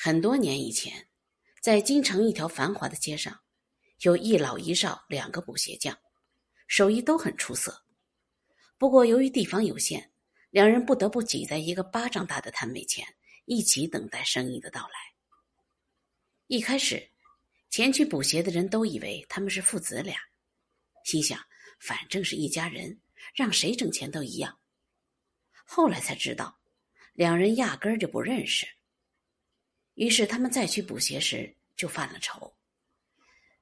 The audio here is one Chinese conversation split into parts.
很多年以前，在京城一条繁华的街上，有一老一少两个补鞋匠，手艺都很出色。不过由于地方有限，两人不得不挤在一个巴掌大的摊位前，一起等待生意的到来。一开始，前去补鞋的人都以为他们是父子俩，心想反正是一家人，让谁挣钱都一样。后来才知道，两人压根儿就不认识。于是他们再去补鞋时就犯了愁，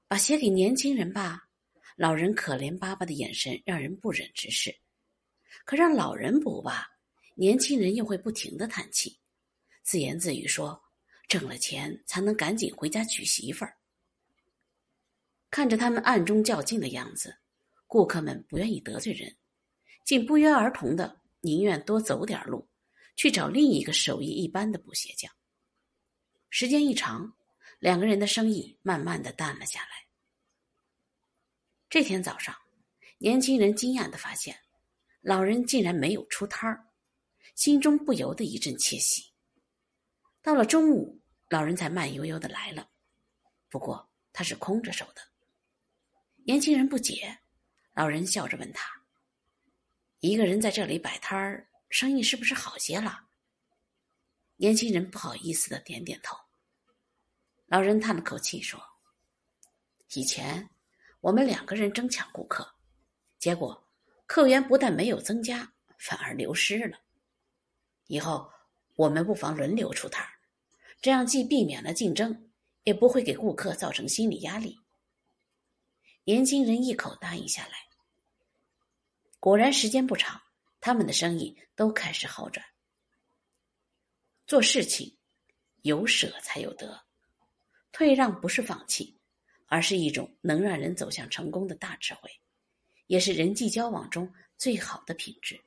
把鞋给年轻人吧，老人可怜巴巴的眼神让人不忍直视；可让老人补吧，年轻人又会不停的叹气，自言自语说：“挣了钱才能赶紧回家娶媳妇儿。”看着他们暗中较劲的样子，顾客们不愿意得罪人，竟不约而同的宁愿多走点路，去找另一个手艺一般的补鞋匠。时间一长，两个人的生意慢慢的淡了下来。这天早上，年轻人惊讶的发现，老人竟然没有出摊儿，心中不由得一阵窃喜。到了中午，老人才慢悠悠的来了，不过他是空着手的。年轻人不解，老人笑着问他：“一个人在这里摆摊儿，生意是不是好些了？”年轻人不好意思的点点头。老人叹了口气说：“以前我们两个人争抢顾客，结果客源不但没有增加，反而流失了。以后我们不妨轮流出摊，这样既避免了竞争，也不会给顾客造成心理压力。”年轻人一口答应下来。果然，时间不长，他们的生意都开始好转。做事情，有舍才有得，退让不是放弃，而是一种能让人走向成功的大智慧，也是人际交往中最好的品质。